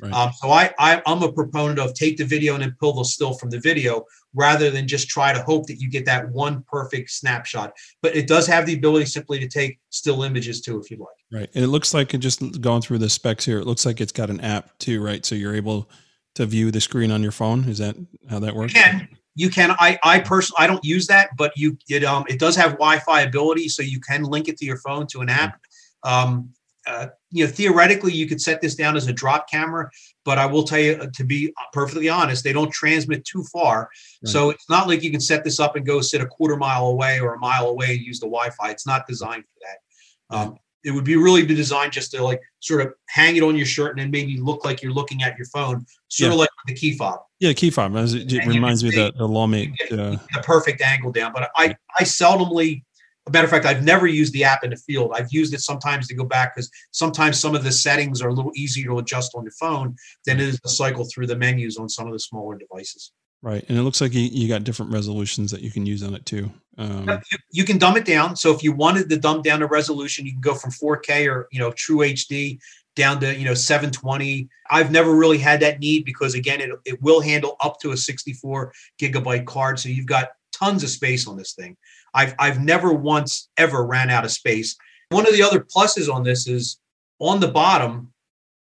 Right. Um, so I, I am a proponent of take the video and then pull the still from the video rather than just try to hope that you get that one perfect snapshot. But it does have the ability simply to take still images too, if you'd like. Right, and it looks like it just going through the specs here. It looks like it's got an app too, right? So you're able to view the screen on your phone. Is that how that works? You can. You can. I I personally I don't use that, but you it um it does have Wi-Fi ability, so you can link it to your phone to an app. Um, uh, you know, theoretically, you could set this down as a drop camera, but I will tell you, uh, to be perfectly honest, they don't transmit too far. Right. So it's not like you can set this up and go sit a quarter mile away or a mile away and use the Wi-Fi. It's not designed for that. Um, it would be really be designed just to like sort of hang it on your shirt and then maybe look like you're looking at your phone, sort yeah. of like the key fob. Yeah, key fob. It, it reminds me of the, the lawmate. Uh, the perfect angle down, but I I seldomly a matter of fact, I've never used the app in the field. I've used it sometimes to go back because sometimes some of the settings are a little easier to adjust on the phone than it is to cycle through the menus on some of the smaller devices. Right, and it looks like you, you got different resolutions that you can use on it too. Um, you, you, can dumb it down. So if you wanted to dumb down the resolution, you can go from 4K or you know True HD down to you know 720. I've never really had that need because again, it it will handle up to a 64 gigabyte card, so you've got tons of space on this thing. I've I've never once ever ran out of space. One of the other pluses on this is on the bottom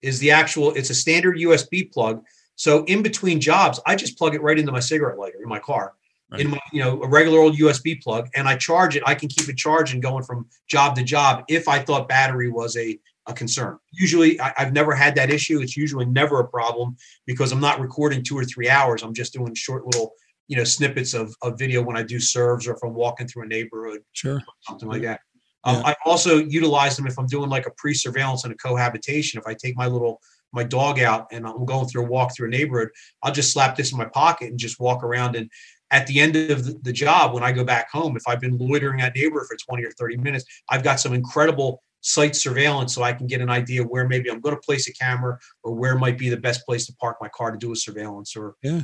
is the actual it's a standard USB plug. So in between jobs, I just plug it right into my cigarette lighter in my car. Right. In my, you know, a regular old USB plug, and I charge it. I can keep it charging going from job to job if I thought battery was a a concern. Usually, I, have never had that issue. It's usually never a problem because I'm not recording two or three hours. I'm just doing short little you know snippets of, of video when I do serves or if I'm walking through a neighborhood, sure, something like that. Um, I also utilize them if I'm doing like a pre-surveillance and a cohabitation. If I take my little my dog out and I'm going through a walk through a neighborhood, I'll just slap this in my pocket and just walk around. And at the end of the, the job, when I go back home, if I've been loitering that neighborhood for 20 or 30 minutes, I've got some incredible site surveillance so I can get an idea where maybe I'm going to place a camera or where might be the best place to park my car to do a surveillance or yeah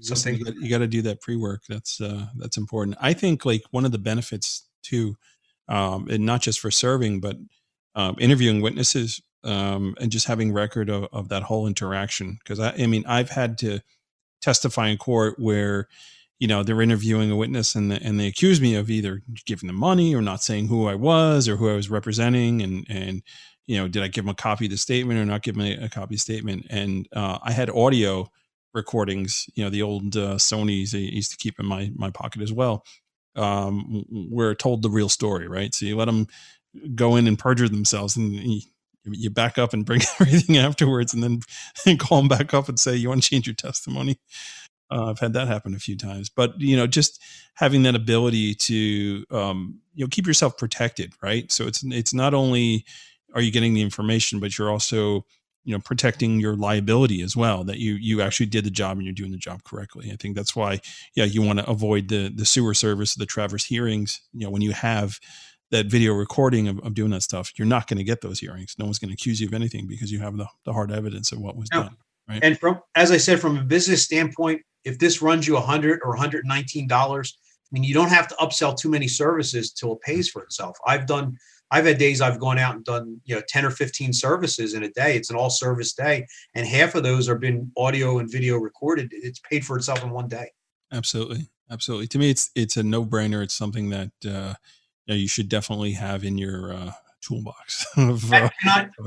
something you got to do that pre-work that's uh that's important. I think like one of the benefits too um and not just for serving but um, interviewing witnesses um and just having record of, of that whole interaction. Because I, I mean i've had to testify in court where you know they're interviewing a witness and the, and they accuse me of either giving them money or not saying who I was or who I was representing and and you know did I give them a copy of the statement or not give them a, a copy of the statement? And uh, I had audio recordings you know the old uh, Sony's I used to keep in my my pocket as well. Um, where told the real story right? So you let them go in and perjure themselves and you, you back up and bring (laughs) everything afterwards and then and (laughs) call them back up and say you want to change your testimony? Uh, I've had that happen a few times, but you know, just having that ability to um, you know keep yourself protected, right? So it's it's not only are you getting the information, but you're also you know protecting your liability as well that you you actually did the job and you're doing the job correctly. I think that's why yeah you want to avoid the the sewer service, the Traverse hearings. You know when you have that video recording of, of doing that stuff, you're not going to get those hearings. No one's going to accuse you of anything because you have the, the hard evidence of what was no. done. Right. And from as I said, from a business standpoint, if this runs you 100 or 119 dollars i mean you don't have to upsell too many services till it pays for itself i've done i've had days i've gone out and done you know 10 or 15 services in a day it's an all service day and half of those are been audio and video recorded it's paid for itself in one day absolutely absolutely to me it's it's a no-brainer it's something that uh you, know, you should definitely have in your uh toolbox (laughs) of, uh,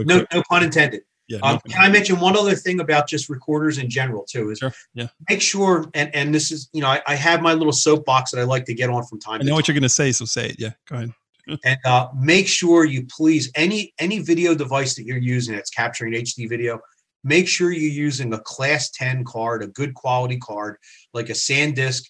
no, no pun intended yeah, um, can I mention one other thing about just recorders in general too? Is sure. yeah. make sure and and this is you know I, I, have my little soapbox that I like to get on from time. I know what you're going to say, so say it. Yeah, go ahead. And uh, make sure you please any any video device that you're using that's capturing HD video. Make sure you're using a class 10 card, a good quality card, like a SanDisk.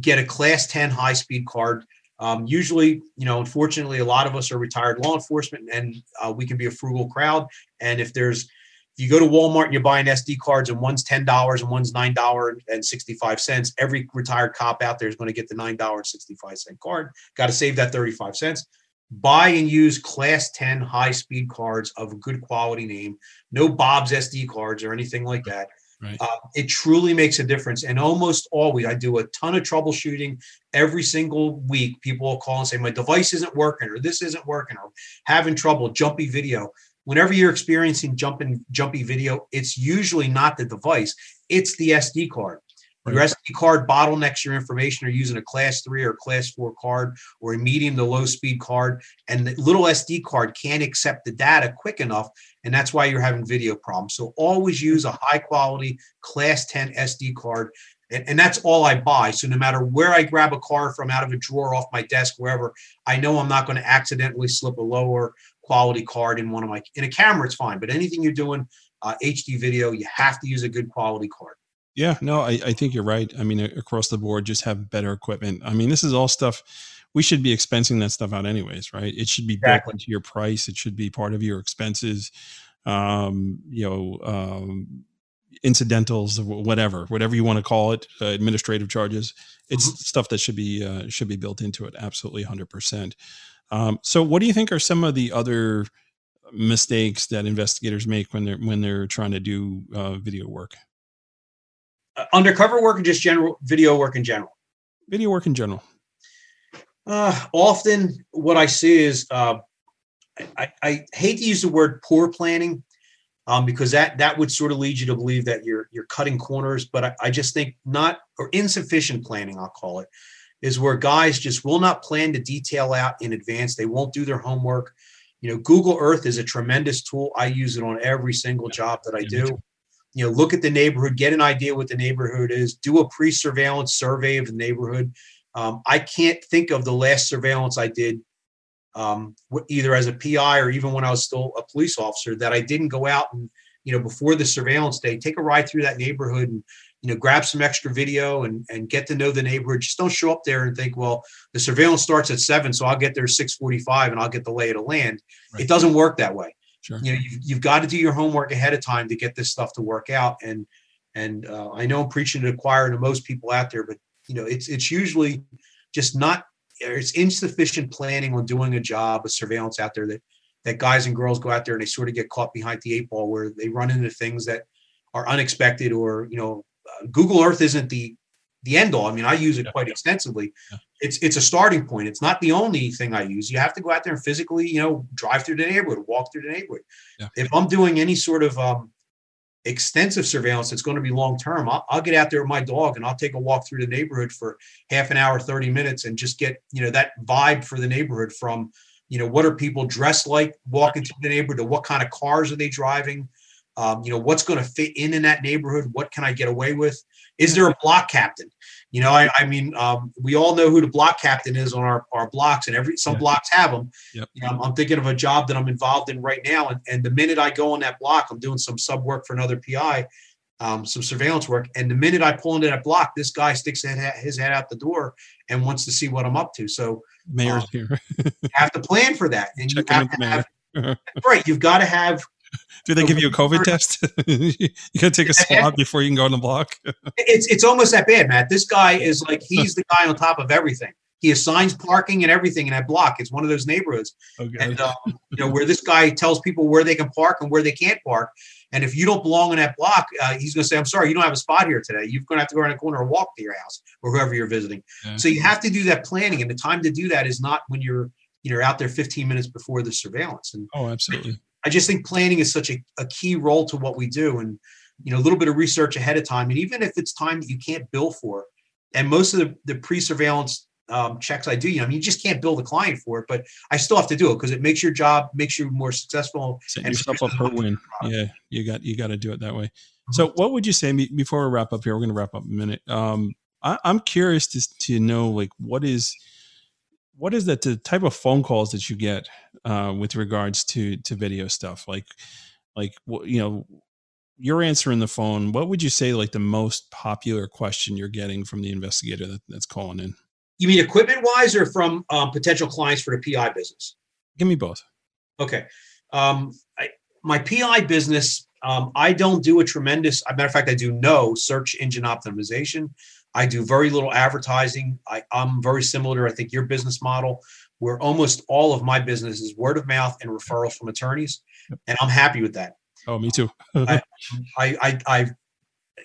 Get a class 10 high speed card um, usually, you know, unfortunately, a lot of us are retired law enforcement, and uh, we can be a frugal crowd. And if there's you go to Walmart and you're buying SD cards and one's ten dollars and one's nine dollar and sixty five cents, every retired cop out there is going to get the nine dollar sixty five cent card. Got to save that thirty five cents. Buy and use Class ten high speed cards of good quality name. No Bob's SD cards or anything like that. Right. Uh, it truly makes a difference. And almost always, I do a ton of troubleshooting every single week. People will call and say, My device isn't working, or this isn't working, or having trouble, jumpy video. Whenever you're experiencing jumping, jumpy video, it's usually not the device, it's the SD card. Right. Your SD card bottlenecks your information or using a class three or class four card or a medium to low speed card. And the little SD card can't accept the data quick enough. And that's why you're having video problems. So always use a high quality class 10 SD card. And, and that's all I buy. So no matter where I grab a card from out of a drawer off my desk, wherever, I know I'm not going to accidentally slip a lower quality card in one of my, in a camera, it's fine. But anything you're doing, uh, HD video, you have to use a good quality card. Yeah, no, I, I think you're right. I mean, across the board, just have better equipment. I mean, this is all stuff we should be expensing that stuff out anyways, right? It should be exactly. built into your price. It should be part of your expenses. Um, you know, um, incidentals, whatever, whatever you want to call it, uh, administrative charges. It's mm-hmm. stuff that should be uh, should be built into it. Absolutely, hundred um. So, what do you think are some of the other mistakes that investigators make when they're when they're trying to do uh, video work? Uh, undercover work and just general video work in general? Video work in general. Uh, often, what I see is uh, I, I, hate to use the word poor planning um, because that that would sort of lead you to believe that you're you're cutting corners. But I, I just think not or insufficient planning, I'll call it, is where guys just will not plan to detail out in advance. They won't do their homework. You know, Google Earth is a tremendous tool. I use it on every single job that I do you know look at the neighborhood get an idea what the neighborhood is do a pre-surveillance survey of the neighborhood um, i can't think of the last surveillance i did um, either as a pi or even when i was still a police officer that i didn't go out and you know before the surveillance day take a ride through that neighborhood and you know grab some extra video and and get to know the neighborhood just don't show up there and think well the surveillance starts at seven so i'll get there 645 and i'll get the lay of the land right. it doesn't work that way Sure. You know, you've, you've got to do your homework ahead of time to get this stuff to work out. And and uh, I know I'm preaching to the choir to most people out there, but you know, it's it's usually just not it's insufficient planning on doing a job of surveillance out there that that guys and girls go out there and they sort of get caught behind the eight ball where they run into things that are unexpected or you know google earth isn't the the end all. I mean i use it quite extensively. Yeah. it's it's a starting point. It's not the only thing i use. You have to go out there and physically you know drive through the neighborhood walk through the neighborhood. Yeah. if i'm doing any sort of um, extensive surveillance that's going to be long term I'll, I'll, get out there with my dog and i'll take a walk through the neighborhood for half an hour 30 minutes and just get you know that vibe for the neighborhood from you know what are people dressed like walking through the neighborhood to what kind of cars are they driving um, you know what's going to fit in in that neighborhood what can i get away with is there a block captain you know i, I mean um, we all know who the block captain is on our, our blocks and every some yeah. blocks have them yep. you know, I'm, thinking of a job that i'm involved in right now and, and the minute i go on that block i'm doing some sub work for another pi um, some surveillance work. And the minute I pull into that block, this guy sticks his head out the door and wants to see what I'm up to. So mayor's um, here. (laughs) you have to plan for that, and Check you have to have right. You've got to have. (laughs) Do they give you a COVID (laughs) test? (laughs) you got to take a swab before you can go on the block. it's it's almost that bad, Matt. This guy is like he's the guy on top of everything. He assigns parking and everything in that block. It's one of those neighborhoods, okay. and um, you know where this guy tells people where they can park and where they can't park. And if you don't belong in that block, uh, he's going to say, "I'm sorry, you don't have a spot here today. You're going to have to go around the corner and walk to your house or whoever you're visiting." Yeah. So you have to do that planning, and the time to do that is not when you're you know out there 15 minutes before the surveillance. And oh, absolutely. I just think planning is such a, a key role to what we do, and you know a little bit of research ahead of time, and even if it's time that you can't bill for, and most of the, the pre-surveillance um, checks I do. You know, I mean, you just can't build a client for it, but I still have to do it because it makes your job, makes you more successful. Set yourself up for win. Yeah, you got you got to do it that way. Mm-hmm. So, what would you say before we wrap up here? We're going to wrap up in a minute. Um, I, am curious to to know like what is what is that the type of phone calls that you get uh, with regards to to video stuff like like you know you're answering the phone what would you say like the most popular question you're getting from the investigator that, that's calling in you mean equipment wise or from um, potential clients for the PI business? Give me both. Okay. Um, I, my PI business, um, I don't do a tremendous, matter of fact, I do no search engine optimization. I do very little advertising. I, am very similar to, I think, your business model, where almost all of my business is word of mouth and referrals from attorneys. And I'm happy with that. Oh, me too. (laughs) I, I, I, I,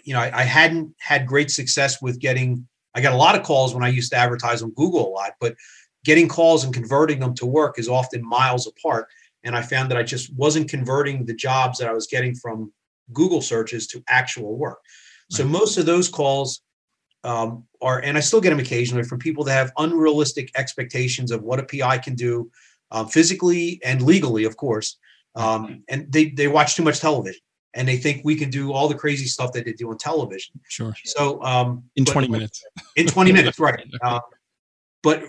you know, I, I hadn't had great success with getting I got a lot of calls when I used to advertise on Google a lot, but getting calls and converting them to work is often miles apart. And I found that I just wasn't converting the jobs that I was getting from Google searches to actual work. So most of those calls um, are, and I still get them occasionally from people that have unrealistic expectations of what a PI can do um, physically and legally, of course. Um, and they, they watch too much television and they think we can do all the crazy stuff that they do on television. Sure. So um, in 20 minutes. (laughs) In 20 minutes, right. Uh, (laughs) but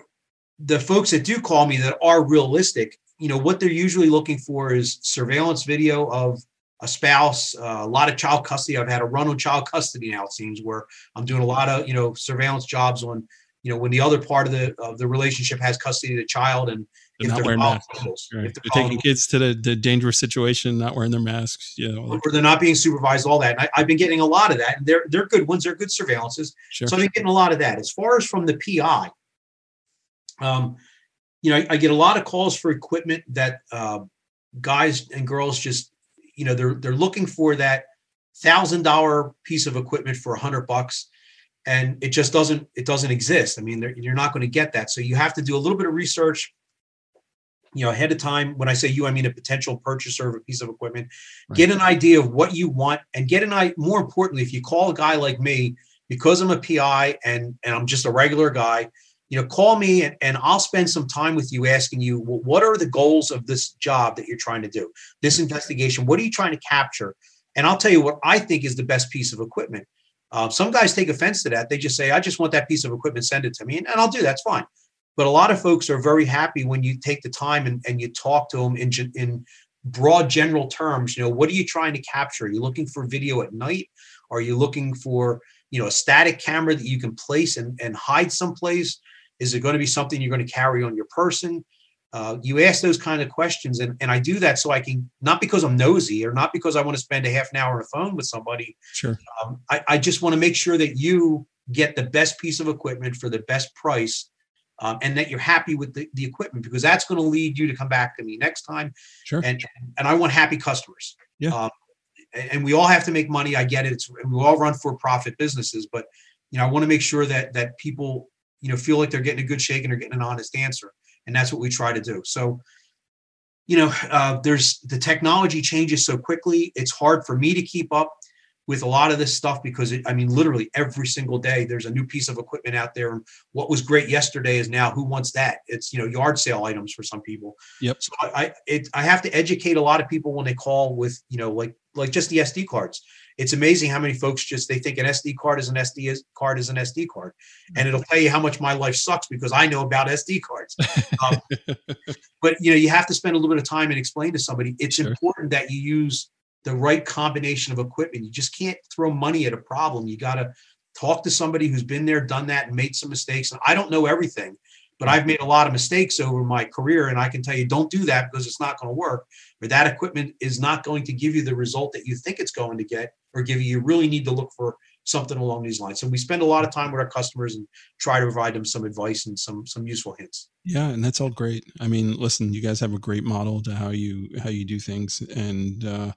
the folks that do call me that are realistic, you know, what they're usually looking for is surveillance video of a spouse, uh, a lot of child custody. I've had a run on child custody now, it seems, where I'm doing a lot of, you know, surveillance jobs on, you know, when the other part of the of the relationship has custody of the child and they're not wearing masks. Right. They're, they're taking kids to the, the dangerous situation, not wearing their masks. You know, or they're not being supervised. All that. And I, have been getting a lot of that. And they're they're good ones. They're good surveillances. Sure. So I've been getting a lot of that. As far as from the PI, um, you know, I, I get a lot of calls for equipment that uh, guys and girls just, you know, they're they're looking for that thousand dollar piece of equipment for a hundred bucks. And it just doesn't it doesn't exist. I mean you're not going to get that. So you have to do a little bit of research you know ahead of time. When i say you i mean a potential purchaser of a piece of equipment. Right. get an idea of what you want and get an eye more importantly if you call a guy like me because i'm a pi and and i'm just a regular guy you know call me and, and i'll spend some time with you asking you well, what are the goals of this job that you're trying to do this investigation what are you trying to capture and i'll tell you what i think is the best piece of equipment uh, some guys take offense to that they just say i just want that piece of equipment send it to me and, and i'll do that's fine but a lot of folks are very happy when you take the time and, and you talk to them in, in broad general terms. You know, what are you trying to capture? Are you looking for video at night? Are you looking for, you know, a static camera that you can place and, and hide someplace? Is it going to be something you're going to carry on your person? Uh, you ask those kind of questions, and, and I do that so I can not because I'm nosy or not because I want to spend a half an hour on the phone with somebody. Sure. Um, I, I just want to make sure that you get the best piece of equipment for the best price um, and that you're happy with the, the equipment because that's going to lead you to come back to me next time. Sure. And and I want happy customers. Yeah. Um, and we all have to make money. I get it. It's, we all run for profit businesses, but you know, I want to make sure that that people you know feel like they're getting a good shake and they're getting an honest answer, and that's what we try to do. So. You know, uh, there's the technology changes so quickly. It's hard for me to keep up with a lot of this stuff because it, I mean, literally every single day there's a new piece of equipment out there. And what was great yesterday is now who wants that? It's you know yard sale items for some people. Yep. So I it, I have to educate a lot of people when they call with you know like like just the SD cards. It's amazing how many folks just they think an SD card is an SD card is an SD card, and it'll tell you how much my life sucks because I know about SD cards. Um, (laughs) but you know you have to spend a little bit of time and explain to somebody. It's sure. important that you use the right combination of equipment. You just can't throw money at a problem. You got to talk to somebody who's been there, done that, and made some mistakes. And I don't know everything, but I've made a lot of mistakes over my career. And I can tell you, don't do that because it's not going to work, or that equipment is not going to give you the result that you think it's going to get, or give you, really need to look for something along these lines. So we spend a lot of time with our customers and try to provide them some advice and some some useful hints. Yeah, and that's all great. I mean, listen, you guys have a great model to how you how you do things, and uh,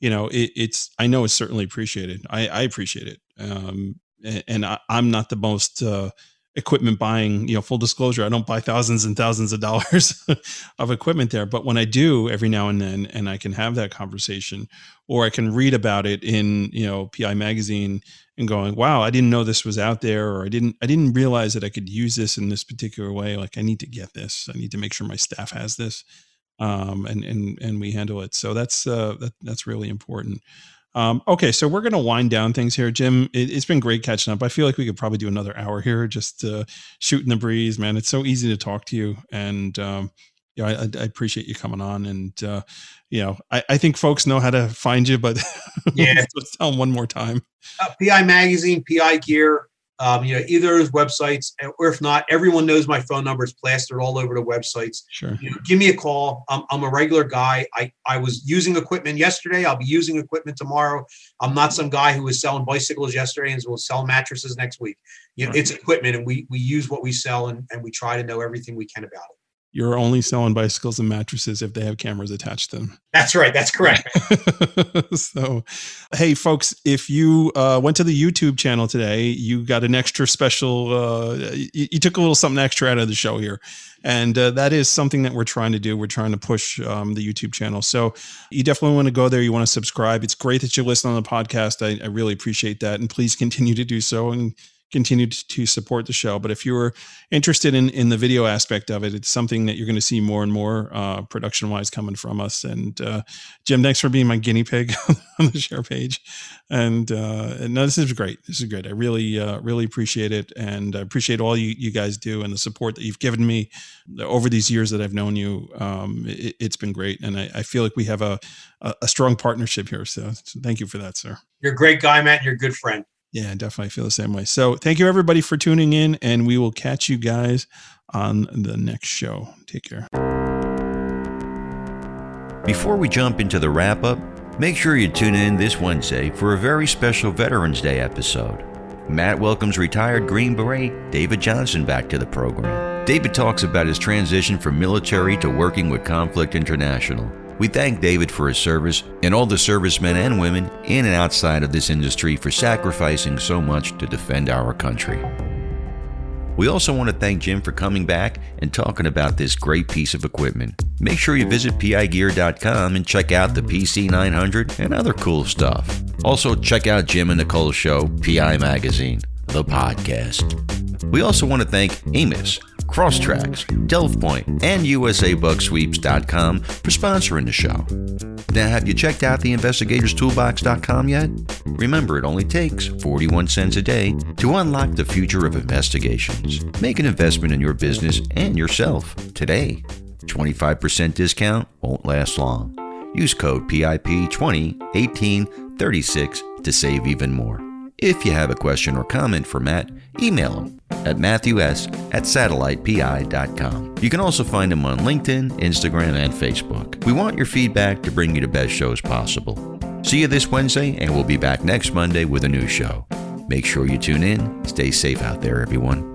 you know, it, it's I know it's certainly appreciated. I, I appreciate it, um, and, and I, am not the most uh, equipment buying. You know, full disclosure, I don't buy thousands and thousands of dollars (laughs) of equipment there. But when I do, every now and then, and I can have that conversation, or I can read about it in you know PI magazine and going, wow, I didn't know this was out there, or I didn't I didn't realize that I could use this in this particular way. Like I need to get this. I need to make sure my staff has this um, and and and we handle it. So that's uh, that, that's really important. Um, okay, so we're going to wind down things here, Jim. It, has been great catching up. I feel like we could probably do another hour here, just uh, shooting the breeze, man. It's so easy to talk to you, and um, yeah, I, I, appreciate you coming on. And uh, you know, I, I, think folks know how to find you, but (laughs) yeah, let's tell them one more time. Uh, PI Magazine, PI Gear, um, you know, either those websites, or if not, everyone knows my phone number is plastered all over the websites. Sure. You know, give me a call. I'm, I'm a regular guy. I, I was using equipment yesterday. I'll be using equipment tomorrow. I'm not some guy who was selling bicycles yesterday and will sell mattresses next week. You know, right. it's equipment and we, we use what we sell and, and we try to know everything we can about it you're only selling bicycles and mattresses if they have cameras attached to them. That's right. That's correct. (laughs) so, hey, folks, if you uh, went to the YouTube channel today, you got an extra special, uh, you, you, took a little something extra out of the show here. And uh, that is something that we're trying to do. We're trying to push um, the YouTube channel. So, you definitely want to go there. You want to subscribe. It's great that you listen on the podcast. I, I really appreciate that. And please continue to do so. And continue to support the show. But if you're interested in in the video aspect of it, it's something that you're going to see more and more uh, production wise coming from us. And uh, Jim, thanks for being my guinea pig (laughs) on the share page. And, uh, and no, this is great. This is great. I really uh, really appreciate it, and I appreciate all you you guys do and the support that you've given me over these years that I've known you. Um, it, has been great, and I, I, feel like we have a, a strong partnership here. So thank you for that, sir. You're a great guy, Matt. You're a good friend. Yeah, definitely feel the same way. So thank you everybody for tuning in, and we will catch you guys on the next show. Take care. Before we jump into the wrap up, make sure you tune in this Wednesday for a very special Veterans Day episode. Matt welcomes retired Green Beret David Johnson back to the program. David talks about his transition from military to working with Conflict International we thank David for his service and all the servicemen and women in and outside of this industry for sacrificing so much to defend our country. We also want to thank Jim for coming back and talking about this great piece of equipment. Make sure you visit pigear.com and check out the PC900 and other cool stuff. Also, check out Jim and Nicole's show, PI Magazine, the podcast. We also want to thank Amos CROSStrax, Delve and USABugSweeps.com for sponsoring the show. Now, have you checked out the InvestigatorSToolbox.com yet? Remember, it only takes 41 cents a day to unlock the future of investigations. Make an investment in your business and yourself today. 25% discount won't last long. Use code PIP201836 to save even more. If you have a question or comment for Matt, email him at matthews at satellitepi.com. You can also find him on LinkedIn, Instagram, and Facebook. We want your feedback to bring you the best shows possible. See you this Wednesday, and we'll be back next Monday with a new show. Make sure you tune in. Stay safe out there, everyone.